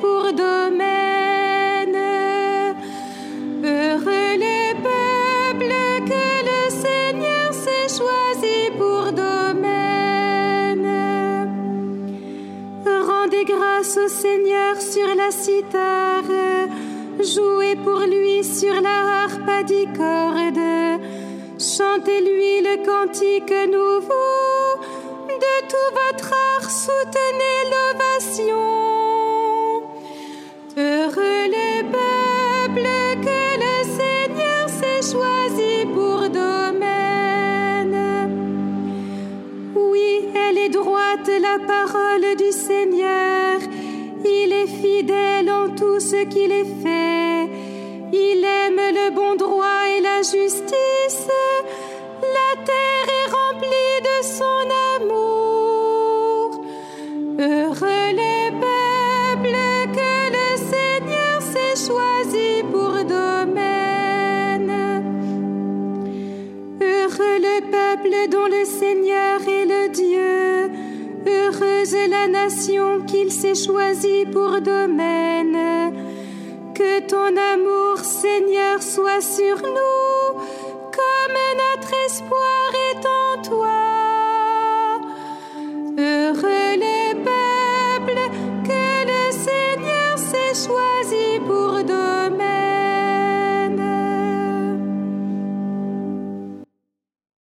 pour domaine. Heureux les peuples que le Seigneur s'est choisi pour domaine. Rendez grâce au Seigneur sur la cithare, jouez pour lui sur la harpe à dix cordes, chantez-lui le cantique nouveau. De tout votre art, soutenez l'ovation. Droite la parole du Seigneur. Il est fidèle en tout ce qu'il est fait. Il aime le bon droit et la justice. Le Seigneur est le Dieu. Heureuse la nation qu'il s'est choisi pour domaine. Que ton amour, Seigneur, soit sur nous, comme notre espoir est en toi.